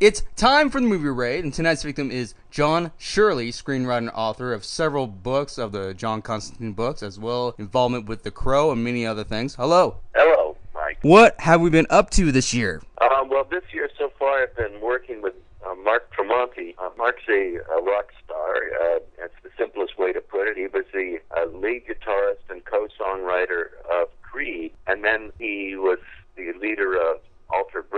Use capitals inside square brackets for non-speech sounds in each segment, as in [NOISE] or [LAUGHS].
It's time for the movie raid, and tonight's victim is John Shirley, screenwriter and author of several books of the John Constantine books, as well involvement with The Crow and many other things. Hello. Hello, Mike. What have we been up to this year? Um, well, this year so far, I've been working with uh, Mark Tremonti. Uh, Mark's a, a rock star. Uh, that's the simplest way to put it. He was the uh, lead guitarist and co-songwriter of Creed, and then he was the leader of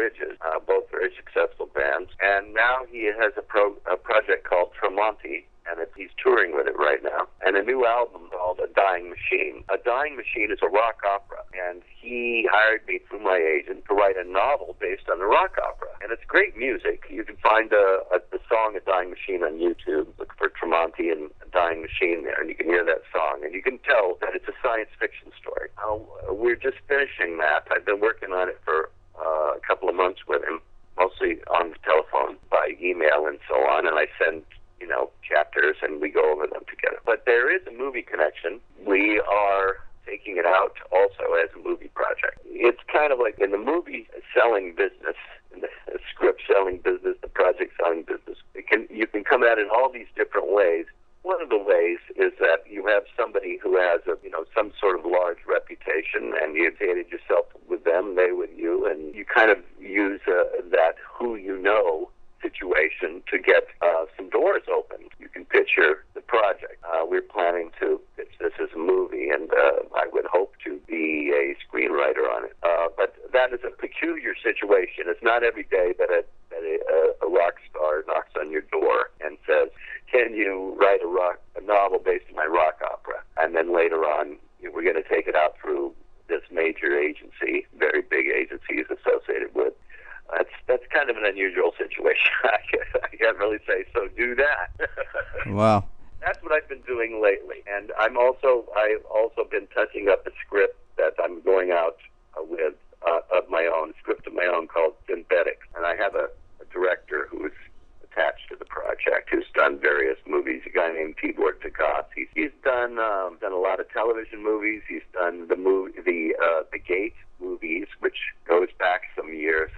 Bridges, uh, both very successful bands. And now he has a, pro- a project called Tremonti, and it, he's touring with it right now. And a new album called A Dying Machine. A Dying Machine is a rock opera, and he hired me through my agent to write a novel based on the rock opera. And it's great music. You can find a, a, the song A Dying Machine on YouTube. Look for Tremonti and Dying Machine there, and you can hear that song. And you can tell that it's a science fiction story. Uh, we're just finishing that. I've been working on it for uh, a couple of months with him, mostly on the telephone, by email, and so on. And I send, you know, chapters, and we go over them together. But there is a movie connection. We are taking it out also as a movie project. It's kind of like in the movie selling business, in the script selling business, the project selling business. It can you can come at it in all these different ways. One of the ways is that you have somebody who has a you know some sort of large reputation, and you've dated yourself with them, they with you, and you kind of use uh, that who you know situation to get uh, some doors opened. You can picture the project. Uh, we're planning to pitch this as a movie, and uh, I would hope to be a screenwriter on it. Uh, but that is a peculiar situation. It's not every day that a, that a, a rock star knocks on your door and says, "Can you write a rock a novel based on my rock opera?" And then later on, we're going to take it out through this major agency, very big agencies associated with that's that's kind of an unusual situation. [LAUGHS] I can't, I can't really say so. Do that. [LAUGHS] Wow. That's what I've been doing lately, and I'm also I've also been touching up a script that I'm going out uh, with uh, of my own script of my own called Synthetics, and I have a, a director who's attached to the project who's done various movies. A guy named Tibor Takács. Done um, done a lot of television movies. He's done the movie the uh, the Gate movies, which goes back some years.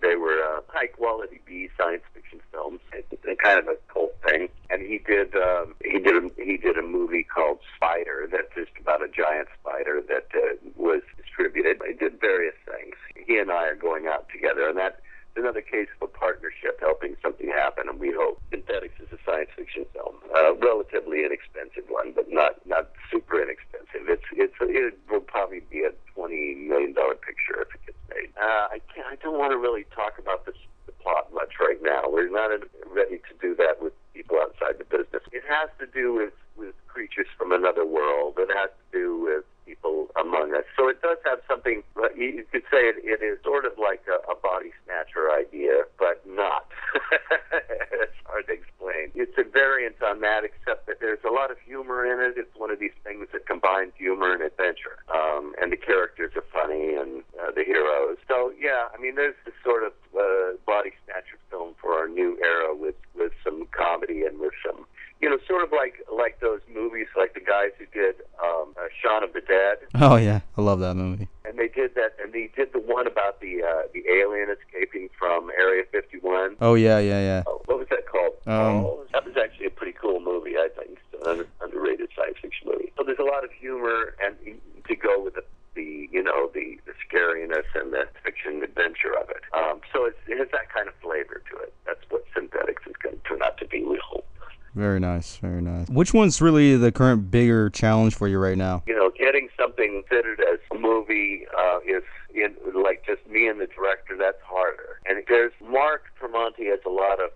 They were uh, high quality B science fiction films. It's kind of a cult thing. And he did um, he did a, he did a movie called Spider that's just about a giant spider that uh, was distributed. He did various things. He and I are going out together, and that another case of a partnership helping something happen, and we hope Synthetics is a science fiction film, a relatively inexpensive one, but not not super inexpensive. It's it's it will probably be a twenty million dollar picture if it gets made. Uh, I can't, I don't want to really talk about this the plot much right now. We're not ready to do that with people outside the business. It has to do with with creatures from another world. It has to do with people among us. So it does have something, you could say it, it is sort of like a, a body snatcher idea, but not. it's hard to explain. It's a variant on that, except that there's a lot of humor in it. It's one of these things that combines humor and adventure. Um, and the characters are funny and uh, the heroes. So, yeah, I mean, there's this sort of uh, body snatcher film for our new era with, with some comedy and with some you know, sort of like like those movies, like the guys who did um, uh, Shaun of the Dead. Oh yeah, I love that movie. And they did that, and they did the one about the uh, the alien escaping from Area 51. Oh yeah, yeah, yeah. Oh, what was that called? Um, oh, that was actually a pretty cool movie. I think it's an under, underrated science fiction movie. So there's a lot of humor and to go with the the you know the the scariness and the fiction adventure of it. Um, so it's, it has that kind of flavor to it. That's what synthetics is going to turn out to be. We hope. Very nice, very nice. Which one's really the current bigger challenge for you right now? You know, getting something considered as a movie uh, is in, like just me and the director. That's harder. And there's Mark Tremonti has a lot of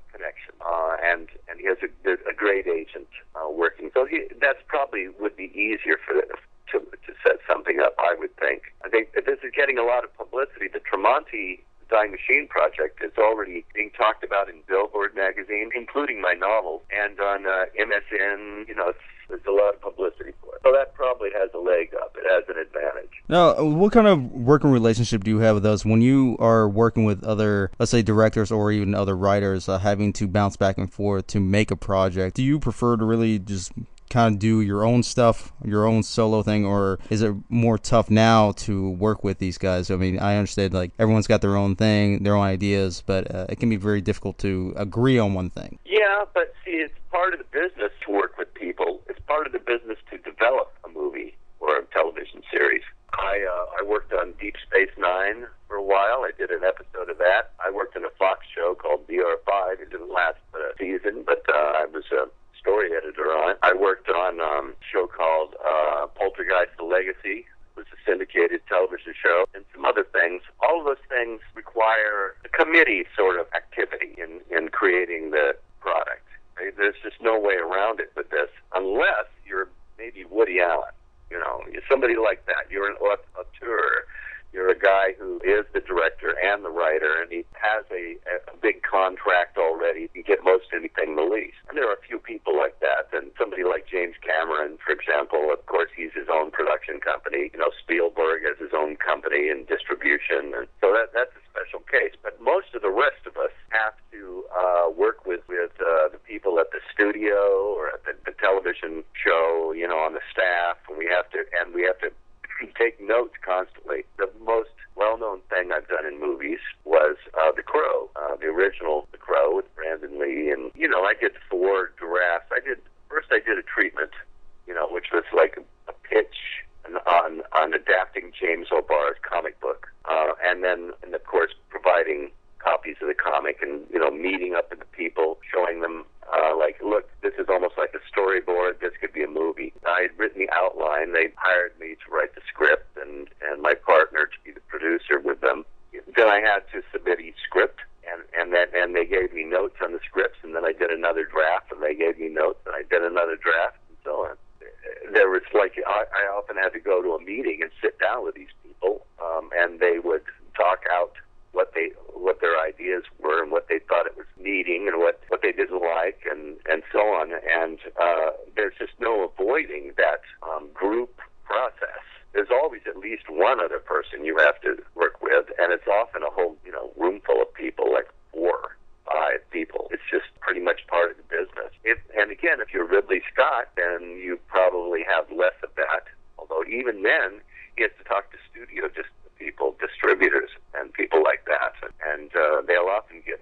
uh, and and he has a, a great agent uh, working. So he, that's probably would be easier for to to set something up. I would think. I think this is getting a lot of publicity. The Tremonti Dying Machine project is already being talked about in Billboard magazine, including my novel, and on uh, MSN. You know, there's a lot of publicity for it. So that probably has a leg up. It has an advantage. Now, what kind of working relationship do you have with those when you are working with other, let's say, directors or even other writers, uh, having to bounce back and forth to make a project? Do you prefer to really just kind of do your own stuff, your own solo thing, or is it more tough now to work with these guys? I mean, I understand like everyone's got their own thing, their own ideas, but uh, it can be very difficult to agree on one thing. Yeah, but see, it's part of the business to work with people. It's part of the business to develop a movie or a television series. I uh, I worked on Deep Space Nine for a while. I did an episode of that. I worked in a Fox show called VR.5. It didn't last but a season, but uh, I was a story editor on it. I worked on um, a show called uh, Poltergeist: The Legacy. It was a syndicated television show, and some other things. All of those things require a committee sort of activity in in creating the product. There's just no way around it with this, unless you're maybe Woody Allen you know, somebody like that. You're an auteur. You're a guy who is the director and the writer, and he has a, a big contract already. You get most anything released. And there are a few people like that. And somebody like James Cameron, for example, of course, he's his own production company. You know, Spielberg has his own company and distribution. And so that, that's a special case. But most of the rest of us have to uh, work with, with uh, the people at the studio or at the, the television show, you know, on the staff. And we have to, and we have to [CLEARS THROAT] take notes constantly. Well-known thing I've done in movies was uh, The Crow, uh, the original The Crow with Brandon Lee, and you know I did four drafts. I did first I did a treatment, you know, which was like a, a pitch on on adapting James O'Barr's comic book, uh, and then and of course providing copies of the comic and you know meeting up with the people, showing them uh, like, look, this is almost like a storyboard. This could be a movie. I had written the outline. They hired me to write the script and and my partner to be the producer with them. Then I had to submit each script. And and then and they gave me notes on the scripts, and then I did another draft, and they gave me notes, and I did another draft, and so on. There was like I, I often had to go to a meeting and sit down with these people, um, and they would talk out what they what their ideas were and what they thought it was needing and what what they didn't like and and so on and uh, there's just no avoiding that um, group process there's always at least one other person you have to work with and it's often a whole you know room full of people like four five people it's just pretty much part of the business if, and again if you're Ridley Scott then you probably have less of that although even then he has to talk to studio just people, distributors, and people like that. And uh,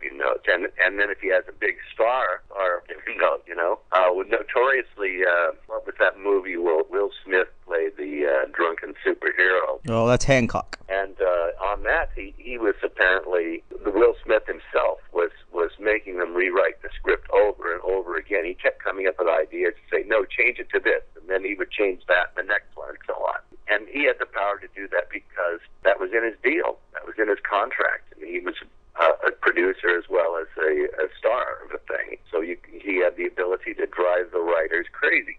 they'll you notes. And and then if he has a big star, or give you note, you know, uh, notoriously, uh, what was that movie? Will Will Smith played the uh, drunken superhero. Oh, that's Hancock. And uh, on that, he he was apparently the Will Smith himself was was making them rewrite the script over and over again. He kept coming up with ideas to say, no, change it to this, and then he would change that the next one, and so on. And he had the power to do that because that was in his deal. That was in his contract. And he was uh, a producer as well as a, a star of the thing. So you, he had the ability to drive the writers crazy.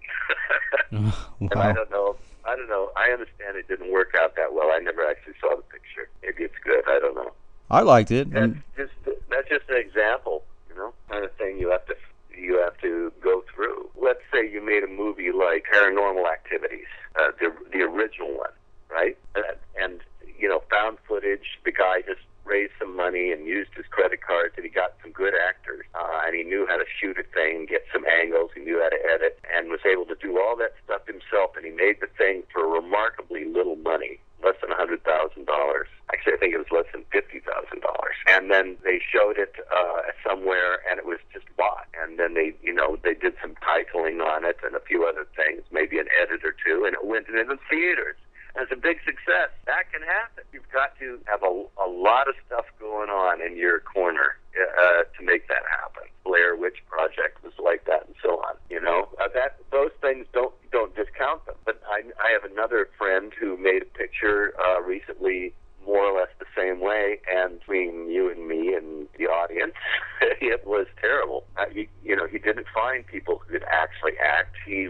Wow. [LAUGHS] And I don't know. I don't know. I understand it didn't work out that well. I never actually saw the picture. Maybe it's good. I don't know. I liked it. That's just that's just an example, you know, kind of thing you have to you have to go through. Let's say you made a movie like Paranormal Activities, uh, the the original one, right? And, and you know, found footage. The guy just raised some money and used his credit cards, and he got some good actors, uh, and he knew how to shoot a thing, get some angles, he knew how to edit, and was able to do all that stuff himself. And he made the thing for remarkably little money, less than a hundred thousand dollars. Actually, I think it was less than fifty thousand dollars. And then they showed it uh, somewhere, and it was just bought. And then they, you know, they did some titling on it and a few other things, maybe an edit or two, and it went into the theaters as a success. That can happen. You've got to have a, a lot of stuff going on in your corner uh, to make that happen. Blair Witch Project was like that, and so on. You know uh, that those things don't don't discount them. But I I have another friend who made a picture uh, recently more or less the same way. And between you and me and the audience, [LAUGHS] it was terrible. Uh, he, you know, he didn't find people who could actually act. He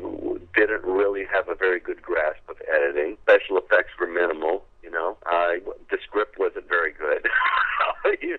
didn't really have a very good grasp of editing. Special effects were minimal. You know, uh, the script wasn't very good. [LAUGHS] you,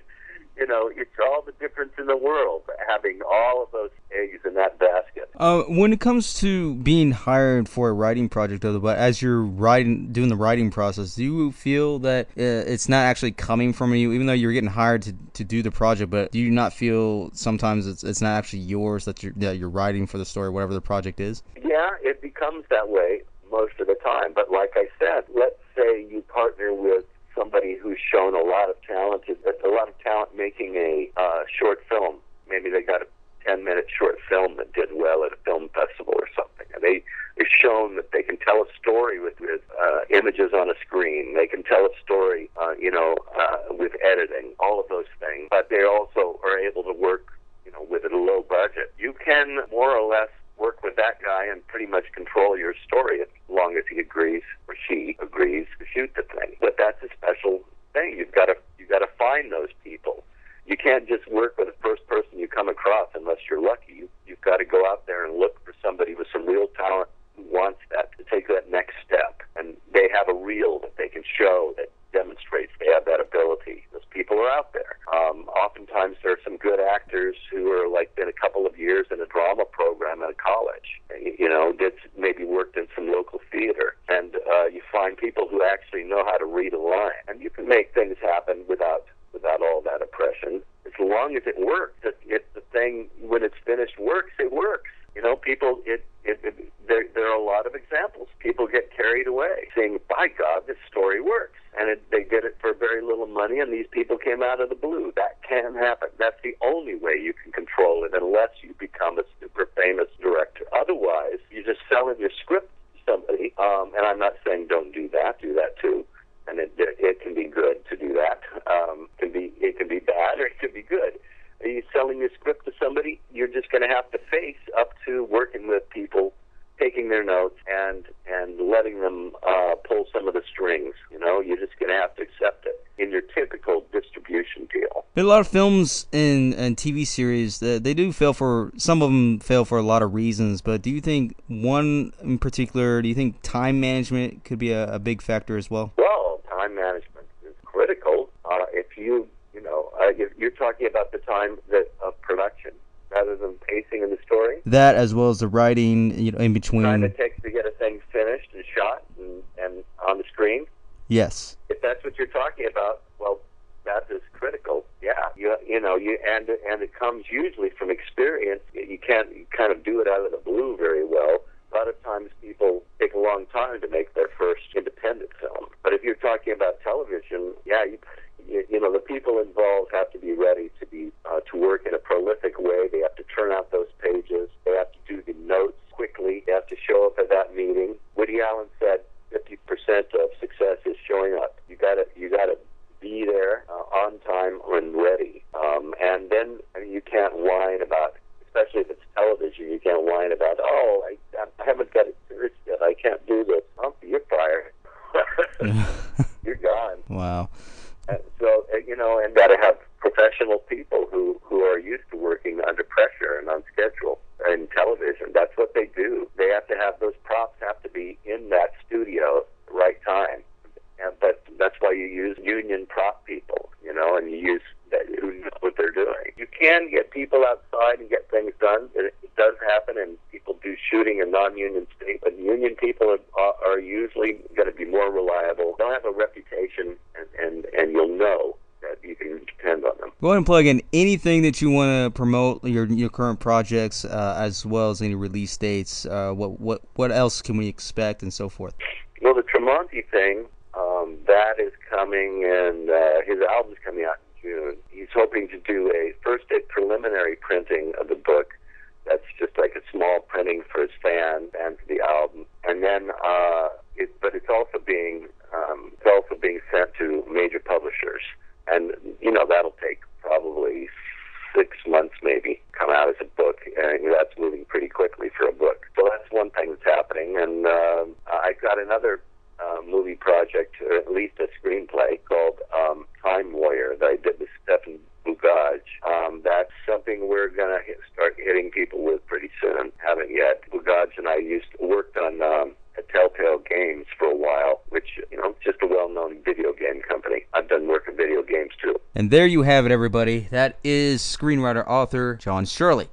you know, it's all the difference in the world having all of those eggs in that basket. Uh, when it comes to being hired for a writing project, though, but as you're writing, doing the writing process, do you feel that uh, it's not actually coming from you, even though you're getting hired to, to do the project, but do you not feel sometimes it's it's not actually yours that you're that you're writing for the story, whatever the project is? Yeah, it becomes that way most of the time. But like I said, let's say you partner with somebody who's shown a lot of talent, a lot of talent making a uh, short film. Maybe they got a 10 minute short film that did well at a film festival or something. And they, they've shown that they can tell a story with, with uh, images on a screen. They can tell a story, uh, you know, uh, with editing, all of those things. But they also are able to work, you know, with a low budget. You can more or less work with that guy and pretty much control your story as long as he agrees or she agrees to shoot the thing. But that's a special thing. You've got to you've got to find those people. You can't just work with the first person you come across unless you're lucky. You, you've got to go out there and look for somebody with some real talent wants that to take that next step, and they have a reel that they can show that demonstrates they have that ability. Those people are out there. Um, oftentimes, there are some good actors who are like been a couple of years in a drama program at a college. You know, did maybe worked in some local theater, and uh, you find people who actually know how to read a line, and you can make things happen without without all that oppression. As long as it works, if, if the thing when it's finished works, it works. You know, people. It, it, it there there are a lot of examples. People get carried away, saying, "By God, this story works," and it, they did it for very little money, and these people came out of the blue. That can happen. That's the only way you can control it, unless you become a super famous director. Otherwise, you're just selling your script to somebody. Um, and I'm not saying don't do that. Do that too and it, it can be good to do that. Um, can be it can be bad or it can be good. Are you selling your script to somebody? You're just going to have to face up to working with people, taking their notes and and letting them uh, pull some of the strings. You know, you're just going to have to accept it in your typical distribution deal. A lot of films and, and TV series that they do fail for some of them fail for a lot of reasons. But do you think one in particular? Do you think time management could be a, a big factor as well? Well, time management is critical. Uh, if you you know uh, if you're talking about the time that of production rather than pacing in the story. That as well as the writing, you know, in between. Time it takes to get a thing finished and shot and, and on the screen. Yes. If that's what you're talking about, well, that is critical. Yeah, you you know you and and it comes usually from experience. You can't kind of do it out of the blue very well. A lot of times people take a long time to make their first independent film. But if you're talking about television, yeah, you, you, you know the people involved have to be ready to be uh, to work in a prolific way. They have to turn out those pages. They have to do the notes quickly. They have to show up at that meeting. Woody Allen said 50% of success is showing up. You got to you got to be there on time and ready. Um, and then you can't whine about, especially if it's television, you can't whine about, oh, I, I haven't got it finished yet. I can't do this. Oh, you're fired. [LAUGHS] [LAUGHS] you're gone. Wow. And so uh, you know, and got to have professional people who who are used to working under pressure and on schedule in television. That's what they do. They have to have those props have to be in that studio at the right time. And, but that's why you use union prop people, you know, and you use that who know what they're doing. You can get outside and get things done. It, it does happen, and people do shooting in non-union states. But union people are, are usually going to be more reliable. They'll have a reputation, and, and and you'll know that you can depend on them. Go ahead and plug in anything that you want to promote your your current projects, uh, as well as any release dates. Uh, what what what else can we expect, and so forth. Well, the Tremonti thing um, that is coming, and uh, his album's coming out June. He's hoping to do a first a preliminary printing of the book. That's just like a small printing for his fans and for the album, and then uh, it, but it's also being um, it's also being sent to major publishers, and you know that'll take probably six months maybe come out as a book and that's moving pretty quickly for a book so that's one thing that's happening and uh, i've got another uh, movie project, or at least a screenplay called um, Time Warrior that I did with Stefan Bugaj. Um, that's something we're going to hit, start hitting people with pretty soon. Haven't yet. Bugaj and I used worked on um, at Telltale Games for a while, which you know, just a well-known video game company. I've done work in video games too. There you have it, everybody. That is screenwriter author John Shirley.